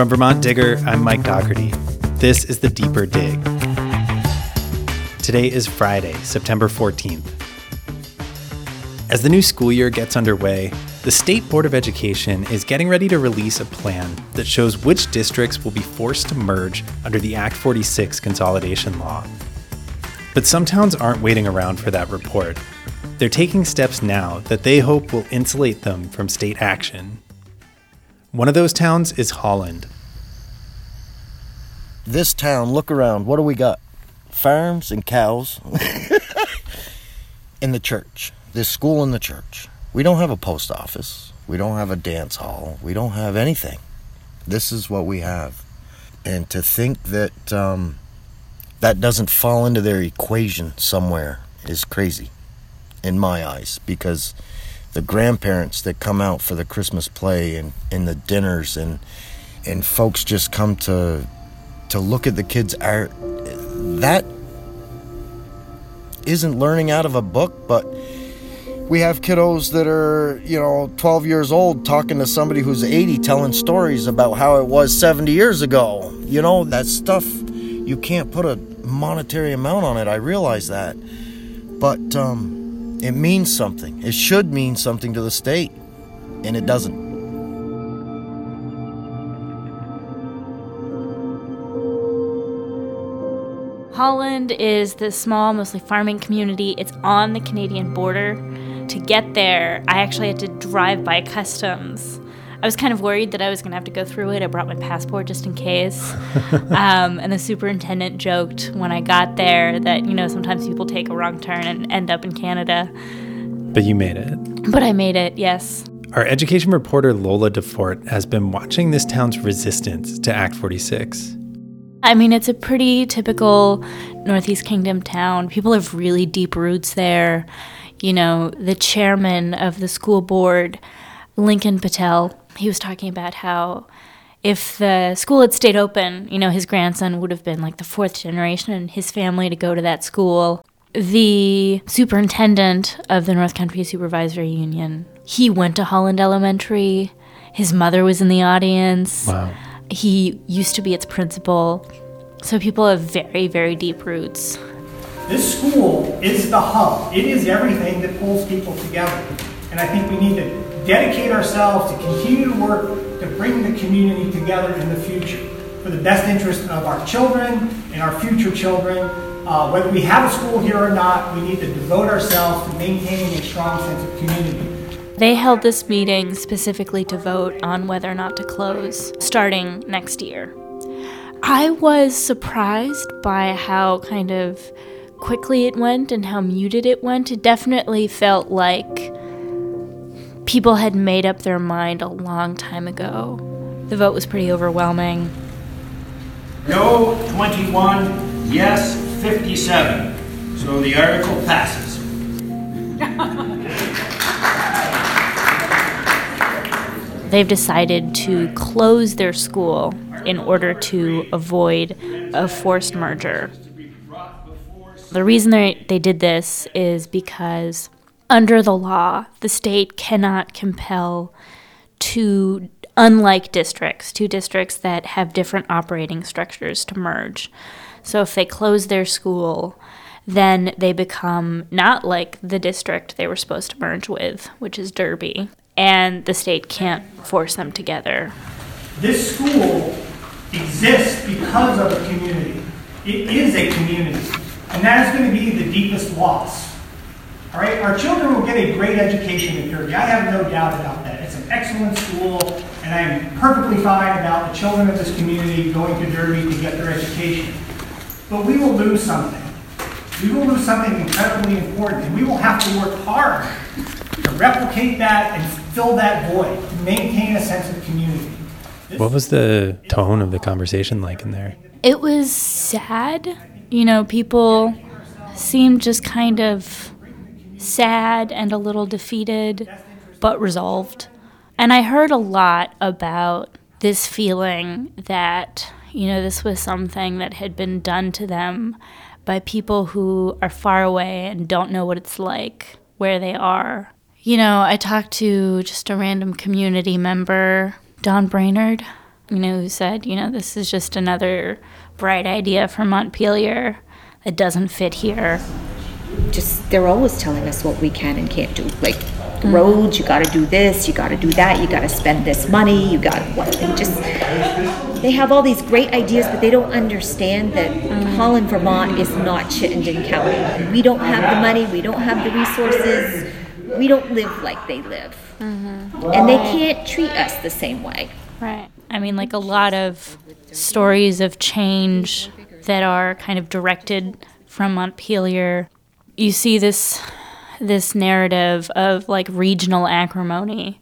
From Vermont Digger, I'm Mike Dougherty. This is the Deeper Dig. Today is Friday, September 14th. As the new school year gets underway, the State Board of Education is getting ready to release a plan that shows which districts will be forced to merge under the Act 46 consolidation law. But some towns aren't waiting around for that report. They're taking steps now that they hope will insulate them from state action. One of those towns is Holland. This town, look around. What do we got? Farms and cows. in the church. This school in the church. We don't have a post office. We don't have a dance hall. We don't have anything. This is what we have. And to think that um, that doesn't fall into their equation somewhere is crazy in my eyes because the grandparents that come out for the Christmas play and, and the dinners and and folks just come to to look at the kids art that isn't learning out of a book but we have kiddos that are you know 12 years old talking to somebody who's 80 telling stories about how it was 70 years ago. You know that stuff you can't put a monetary amount on it. I realize that. But um it means something. It should mean something to the state, and it doesn't. Holland is this small, mostly farming community. It's on the Canadian border. To get there, I actually had to drive by customs I was kind of worried that I was going to have to go through it. I brought my passport just in case. um, and the superintendent joked when I got there that, you know, sometimes people take a wrong turn and end up in Canada. But you made it. But I made it, yes. Our education reporter Lola Duffort has been watching this town's resistance to Act 46. I mean, it's a pretty typical Northeast Kingdom town. People have really deep roots there. You know, the chairman of the school board, Lincoln Patel, he was talking about how if the school had stayed open, you know, his grandson would have been like the fourth generation in his family to go to that school. The superintendent of the North Country Supervisory Union, he went to Holland Elementary. His mother was in the audience. Wow. He used to be its principal. So people have very, very deep roots. This school is the hub. It is everything that pulls people together. And I think we need to dedicate ourselves to continue to work to bring the community together in the future for the best interest of our children and our future children. Uh, whether we have a school here or not, we need to devote ourselves to maintaining a strong sense of community. They held this meeting specifically to vote on whether or not to close starting next year. I was surprised by how kind of quickly it went and how muted it went. It definitely felt like people had made up their mind a long time ago. The vote was pretty overwhelming. No 21, yes 57. So the article passes. They've decided to close their school in order to avoid a forced merger. The reason they, they did this is because under the law, the state cannot compel two unlike districts, two districts that have different operating structures to merge. So if they close their school, then they become not like the district they were supposed to merge with, which is Derby, and the state can't force them together. This school exists because of the community. It is a community, and that is going to be the deepest loss. All right, our children will get a great education at Derby. I have no doubt about that. It's an excellent school, and I am perfectly fine about the children of this community going to Derby to get their education. But we will lose something. We will lose something incredibly important, and we will have to work hard to replicate that and fill that void, to maintain a sense of community. This what was the tone of the conversation like in there? It was sad. You know, people seemed just kind of sad and a little defeated, but resolved. And I heard a lot about this feeling that, you know, this was something that had been done to them by people who are far away and don't know what it's like where they are. You know, I talked to just a random community member, Don Brainerd. you know, who said, you know, this is just another bright idea from Montpelier that doesn't fit here. Just they're always telling us what we can and can't do. Like mm. roads, you got to do this, you got to do that, you got to spend this money, you got what? They just they have all these great ideas, but they don't understand that mm. Holland, Vermont is not Chittenden County. We don't have the money, we don't have the resources, we don't live like they live, mm-hmm. and they can't treat us the same way. Right. I mean, like a lot of stories of change that are kind of directed from Montpelier. You see this this narrative of like regional acrimony,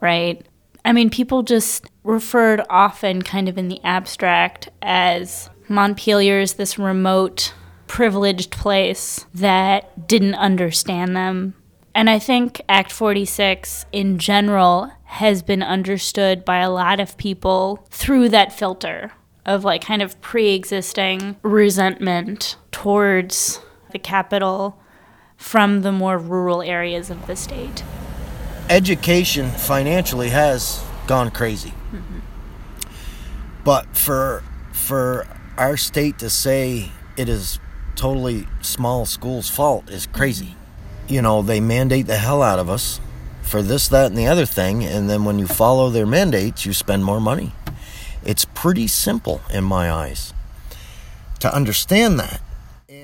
right? I mean, people just referred often kind of in the abstract as Montpelier is this remote, privileged place that didn't understand them. And I think Act 46 in general has been understood by a lot of people through that filter of like kind of pre existing resentment towards the capital from the more rural areas of the state. education financially has gone crazy. But for for our state to say it is totally small schools' fault is crazy. You know, they mandate the hell out of us for this, that, and the other thing, and then when you follow their mandates, you spend more money. It's pretty simple in my eyes. To understand that,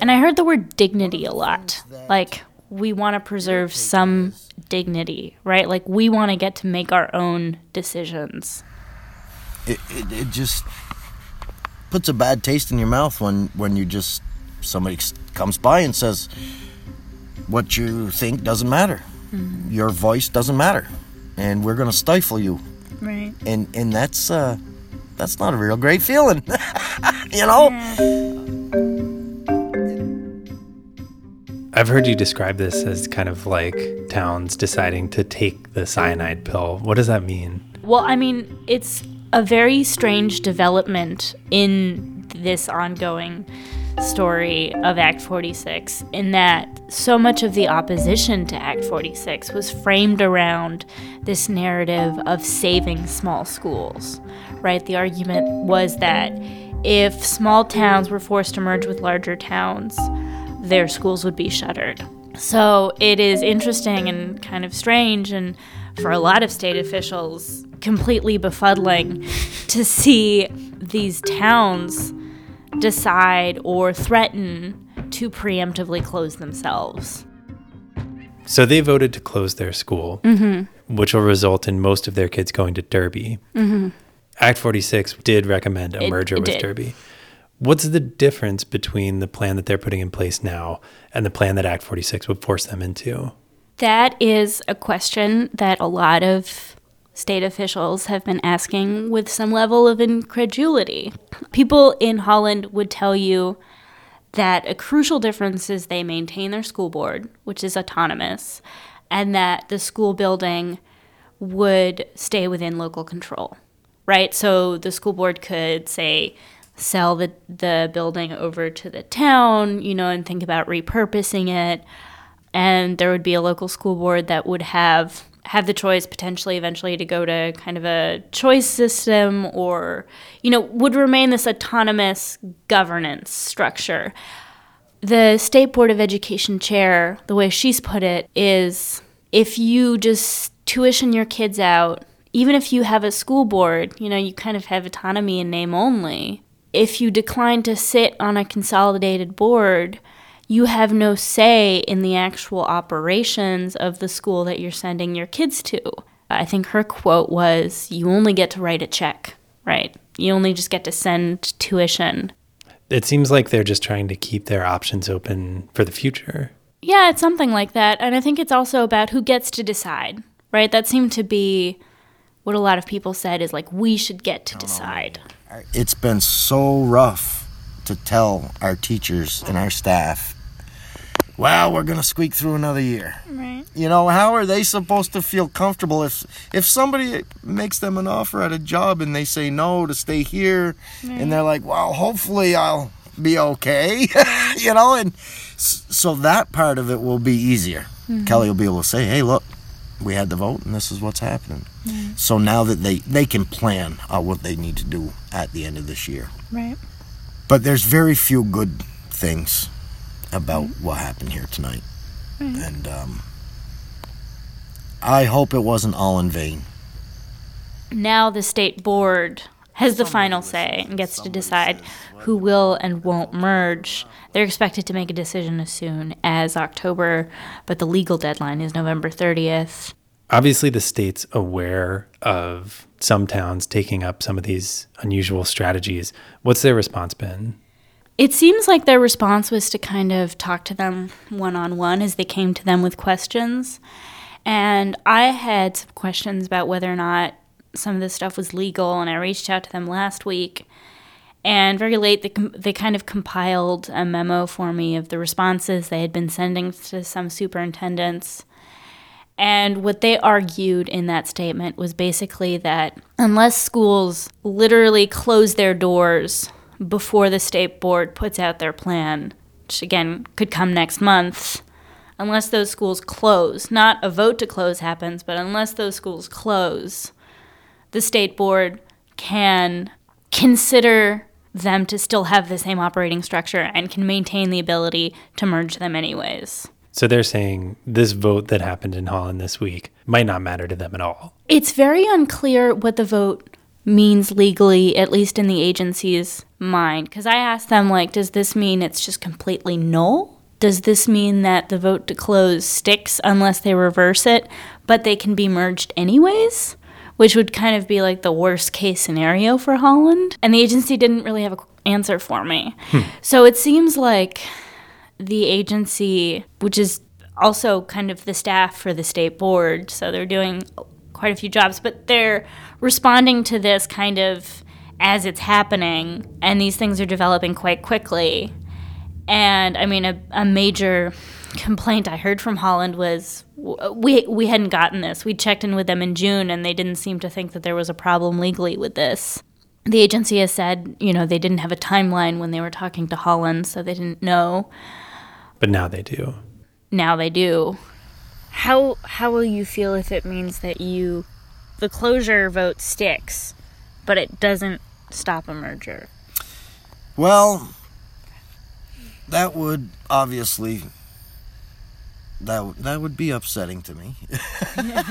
And I heard the word dignity a lot. Like, we want to preserve some dignity, right? Like, we want to get to make our own decisions. it, it, it just puts a bad taste in your mouth when when you just somebody comes by and says what you think doesn't matter your voice doesn't matter and we're going to stifle you Right. and and that's uh that's not a real great feeling you know I've heard you describe this as kind of like towns deciding to take the cyanide pill. What does that mean? Well, I mean, it's a very strange development in this ongoing story of Act 46 in that so much of the opposition to Act 46 was framed around this narrative of saving small schools, right? The argument was that if small towns were forced to merge with larger towns, their schools would be shuttered. So it is interesting and kind of strange, and for a lot of state officials, completely befuddling to see these towns decide or threaten to preemptively close themselves. So they voted to close their school, mm-hmm. which will result in most of their kids going to Derby. Mm-hmm. Act 46 did recommend a It- merger it with did. Derby. What's the difference between the plan that they're putting in place now and the plan that Act 46 would force them into? That is a question that a lot of state officials have been asking with some level of incredulity. People in Holland would tell you that a crucial difference is they maintain their school board, which is autonomous, and that the school building would stay within local control, right? So the school board could say, sell the, the building over to the town, you know, and think about repurposing it. And there would be a local school board that would have have the choice potentially eventually to go to kind of a choice system or you know would remain this autonomous governance structure. The state board of education chair the way she's put it is if you just tuition your kids out even if you have a school board you know you kind of have autonomy in name only if you decline to sit on a consolidated board you have no say in the actual operations of the school that you're sending your kids to. I think her quote was, You only get to write a check, right? You only just get to send tuition. It seems like they're just trying to keep their options open for the future. Yeah, it's something like that. And I think it's also about who gets to decide, right? That seemed to be what a lot of people said is like, we should get to decide. It's been so rough to tell our teachers and our staff well we're going to squeak through another year. Right. you know how are they supposed to feel comfortable if if somebody makes them an offer at a job and they say no to stay here? And they're like well hopefully i'll be okay. You know and so that part of it will be easier. Mm-hmm. Kelly will be able to say hey look we had the vote, and this is what's happening. Mm-hmm. So now that they they can plan out what they need to do at the end of this year. Right. But there's very few good things about mm-hmm. what happened here tonight, and um, I hope it wasn't all in vain. Now the state board has the final say and gets to decide who will and won't merge. They're expected to make a decision as soon as October, but the legal deadline is November 30th. Obviously, the state's aware of some towns taking up some of these unusual strategies. What's their response been? It seems like their response was to kind of talk to them one on one as they came to them with questions. And I had some questions about whether or not some of this stuff was legal, and I reached out to them last week. And very late, they, they kind of compiled a memo for me of the responses they had been sending to some superintendents. And what they argued in that statement was basically that unless schools literally close their doors before the state board puts out their plan, which again could come next month, unless those schools close, not a vote to close happens, but unless those schools close, the state board can consider them to still have the same operating structure and can maintain the ability to merge them anyways. So they're saying this vote that happened in Holland this week might not matter to them at all. It's very unclear what the vote means legally, at least in the agency's mind. Because I asked them, like, does this mean it's just completely null? Does this mean that the vote to close sticks unless they reverse it, but they can be merged anyways? Which would kind of be like the worst case scenario for Holland. And the agency didn't really have an answer for me. Hmm. So it seems like the agency, which is also kind of the staff for the state board, so they're doing quite a few jobs, but they're responding to this kind of as it's happening, and these things are developing quite quickly. And I mean, a, a major complaint I heard from Holland was we we hadn't gotten this. We checked in with them in June, and they didn't seem to think that there was a problem legally with this. The agency has said, you know, they didn't have a timeline when they were talking to Holland, so they didn't know. But now they do. Now they do. How how will you feel if it means that you the closure vote sticks, but it doesn't stop a merger? Well, that would obviously that that would be upsetting to me.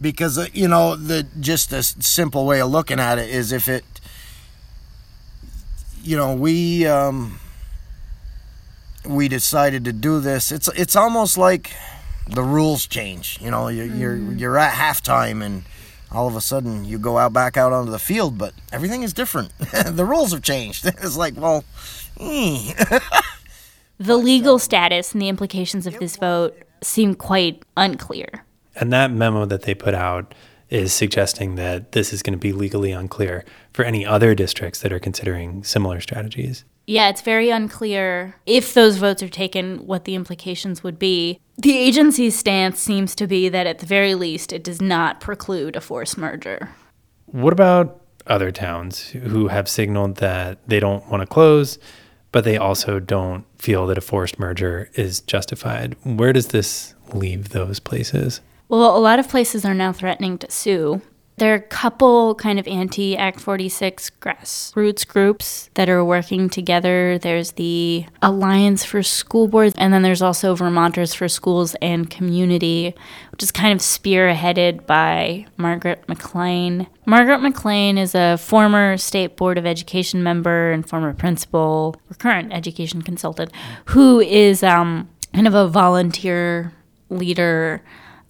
because uh, you know, the just a simple way of looking at it is if it you know, we um we decided to do this. It's it's almost like the rules change. You know, you're you're, you're at halftime and all of a sudden you go out back out onto the field, but everything is different. the rules have changed. It's like, well, eh. The legal status and the implications of this vote seem quite unclear. And that memo that they put out is suggesting that this is going to be legally unclear for any other districts that are considering similar strategies. Yeah, it's very unclear if those votes are taken what the implications would be. The agency's stance seems to be that at the very least it does not preclude a forced merger. What about other towns who have signaled that they don't want to close, but they also don't feel that a forced merger is justified? Where does this leave those places? Well, a lot of places are now threatening to sue. There are a couple kind of anti Act 46 grassroots groups that are working together. There's the Alliance for School Boards, and then there's also Vermonters for Schools and Community, which is kind of spearheaded by Margaret MacLean. Margaret MacLean is a former State Board of Education member and former principal, or current education consultant, who is um, kind of a volunteer leader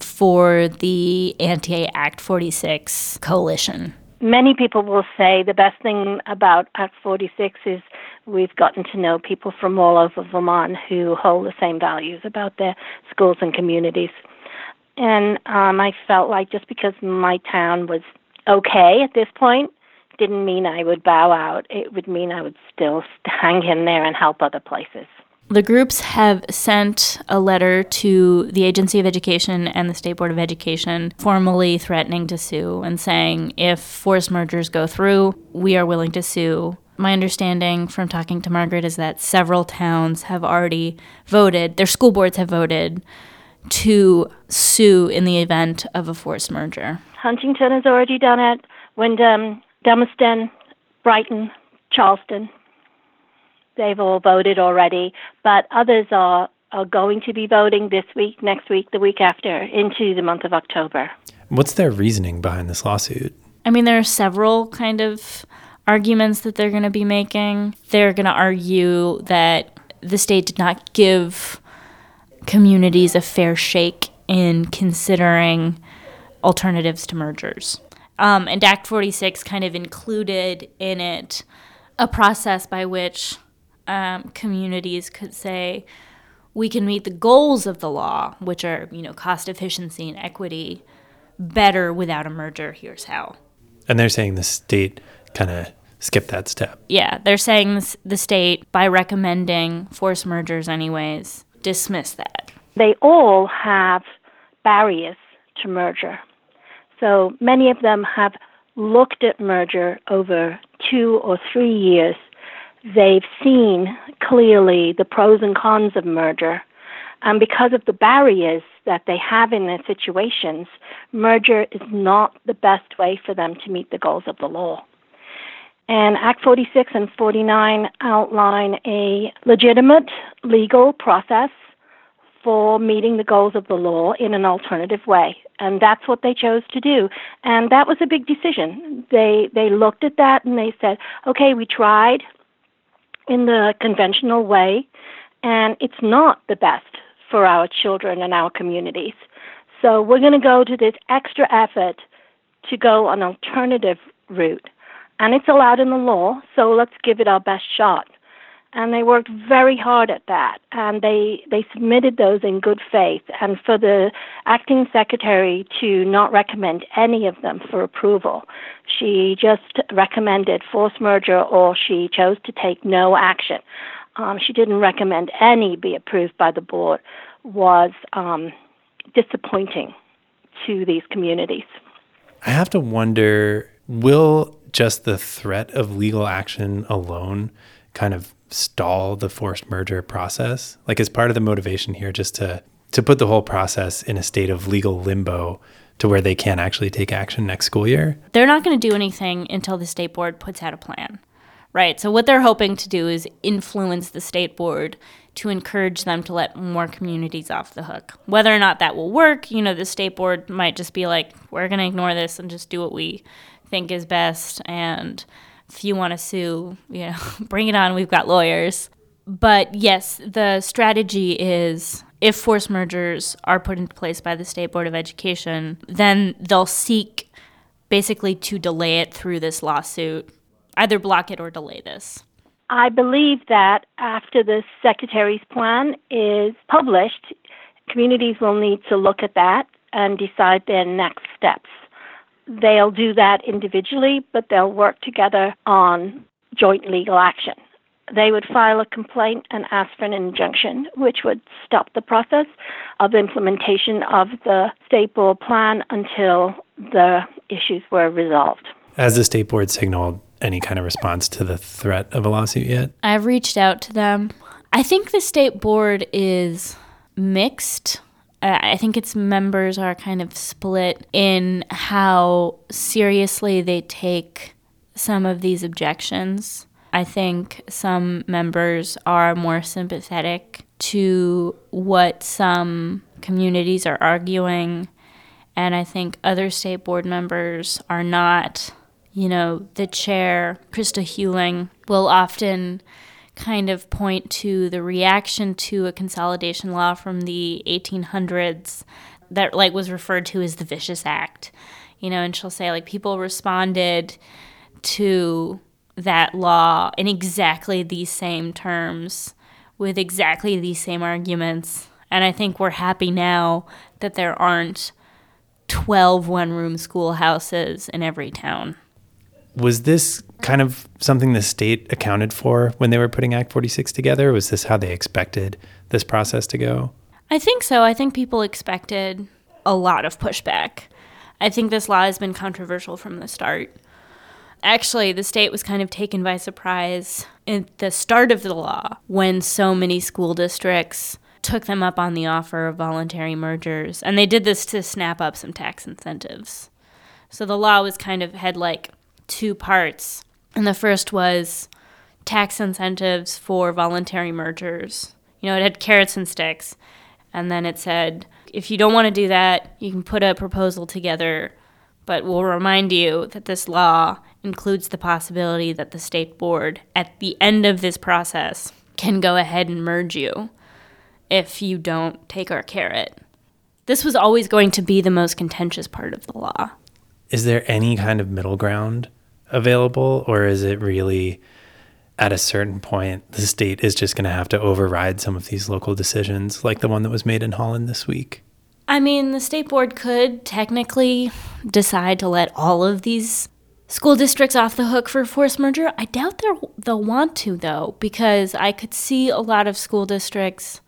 for the Anti Act 46 coalition. Many people will say the best thing about Act 46 is we've gotten to know people from all over Vermont who hold the same values about their schools and communities. And um, I felt like just because my town was okay at this point didn't mean I would bow out. It would mean I would still hang in there and help other places. The groups have sent a letter to the Agency of Education and the State Board of Education formally threatening to sue and saying if forced mergers go through, we are willing to sue. My understanding from talking to Margaret is that several towns have already voted, their school boards have voted to sue in the event of a forced merger. Huntington has already done it. Windham, Dummerston, Brighton, Charleston. They've all voted already, but others are, are going to be voting this week, next week, the week after, into the month of October. What's their reasoning behind this lawsuit? I mean, there are several kind of arguments that they're going to be making. They're going to argue that the state did not give communities a fair shake in considering alternatives to mergers. Um, and Act 46 kind of included in it a process by which um, communities could say, we can meet the goals of the law, which are, you know, cost efficiency and equity, better without a merger. Here's how. And they're saying the state kind of skipped that step. Yeah, they're saying this, the state, by recommending forced mergers, anyways, dismiss that. They all have barriers to merger. So many of them have looked at merger over two or three years. They've seen clearly the pros and cons of merger. And because of the barriers that they have in their situations, merger is not the best way for them to meet the goals of the law. And Act 46 and 49 outline a legitimate legal process for meeting the goals of the law in an alternative way. And that's what they chose to do. And that was a big decision. They they looked at that and they said, "Okay, we tried in the conventional way, and it's not the best for our children and our communities. So we're going to go to this extra effort to go an alternative route. And it's allowed in the law, so let's give it our best shot and they worked very hard at that. And they they submitted those in good faith. And for the acting secretary to not recommend any of them for approval she just recommended forced merger or she chose to take no action. Um, she didn't recommend any be approved by the board was um, disappointing to these communities. I have to wonder will just the threat of legal action alone kind of stall the forced merger process? Like, is part of the motivation here just to to put the whole process in a state of legal limbo to where they can't actually take action next school year? They're not going to do anything until the state board puts out a plan. Right. So what they're hoping to do is influence the state board to encourage them to let more communities off the hook. Whether or not that will work, you know, the state board might just be like, we're going to ignore this and just do what we think is best and if you want to sue, you know, bring it on. We've got lawyers. But yes, the strategy is if forced mergers are put into place by the State Board of Education, then they'll seek basically to delay it through this lawsuit, either block it or delay this. I believe that after the Secretary's plan is published, communities will need to look at that and decide their next steps. They'll do that individually, but they'll work together on joint legal action. They would file a complaint and ask for an injunction, which would stop the process of implementation of the state board plan until the issues were resolved. Has the state board signaled any kind of response to the threat of a lawsuit yet? I've reached out to them. I think the state board is mixed Uh, I think its members are kind of split in how seriously they take some of these objections. I think some members are more sympathetic to what some communities are arguing, and I think other state board members are not. You know, the chair, Krista Huling, will often kind of point to the reaction to a consolidation law from the 1800s that like was referred to as the vicious act you know? And she'll say like people responded to that law in exactly these same terms with exactly these same arguments. And i think we're happy now that there aren't 12 one room schoolhouses in every town. Was this kind of something the state accounted for when they were putting Act 46 together? Was this how they expected this process to go? I think so. I think people expected a lot of pushback. I think this law has been controversial from the start. Actually, the state was kind of taken by surprise at the start of the law when so many school districts took them up on the offer of voluntary mergers. And they did this to snap up some tax incentives. So the law was kind of had like two parts. And the first was tax incentives for voluntary mergers. You know, it had carrots and sticks. And then it said, if you don't want to do that, you can put a proposal together, but we'll remind you that this law includes the possibility that the state board, at the end of this process, can go ahead and merge you if you don't take our carrot. This was always going to be the most contentious part of the law. Is there any kind of middle ground available, or is it really at a certain point the state is just going to have to override some of these local decisions, like the one that was made in Holland this week? I mean, the state board could technically decide to let all of these school districts off the hook for forced merger. I doubt they'll want to, though, because I could see a lot of school districts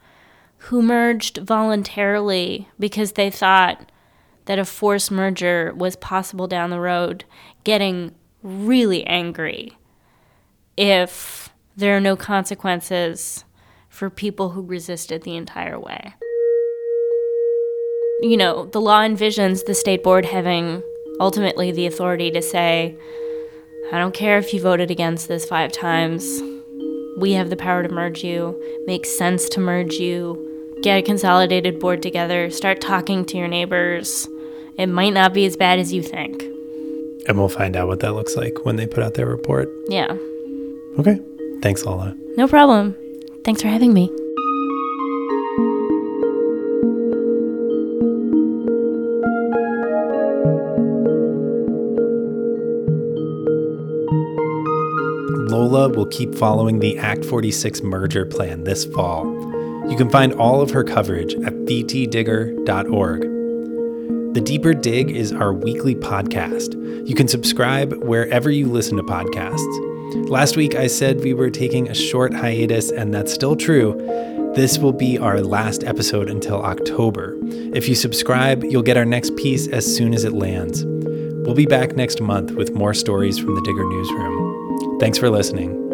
who merged voluntarily because they thought that a forced merger was possible down the road getting really angry if there are no consequences for people who resisted the entire way. You know, the law envisions the state board having ultimately the authority to say, I don't care if you voted against this five times. We have the power to merge you. Makes sense to merge you. Get a consolidated board together. Start talking to your neighbors. It might not be as bad as you think. And we'll find out what that looks like when they put out their report. Yeah. Okay. Thanks, Lola. No problem. Thanks for having me. Lola will keep following the Act 46 merger plan this fall. You can find all of her coverage at vtdigger.org. The Deeper Dig is our weekly podcast. You can subscribe wherever you listen to podcasts. Last week I said we were taking a short hiatus, and that's still true. This will be our last episode until October. If you subscribe, you'll get our next piece as soon as it lands. We'll be back next month with more stories from the Digger Newsroom. Thanks for listening.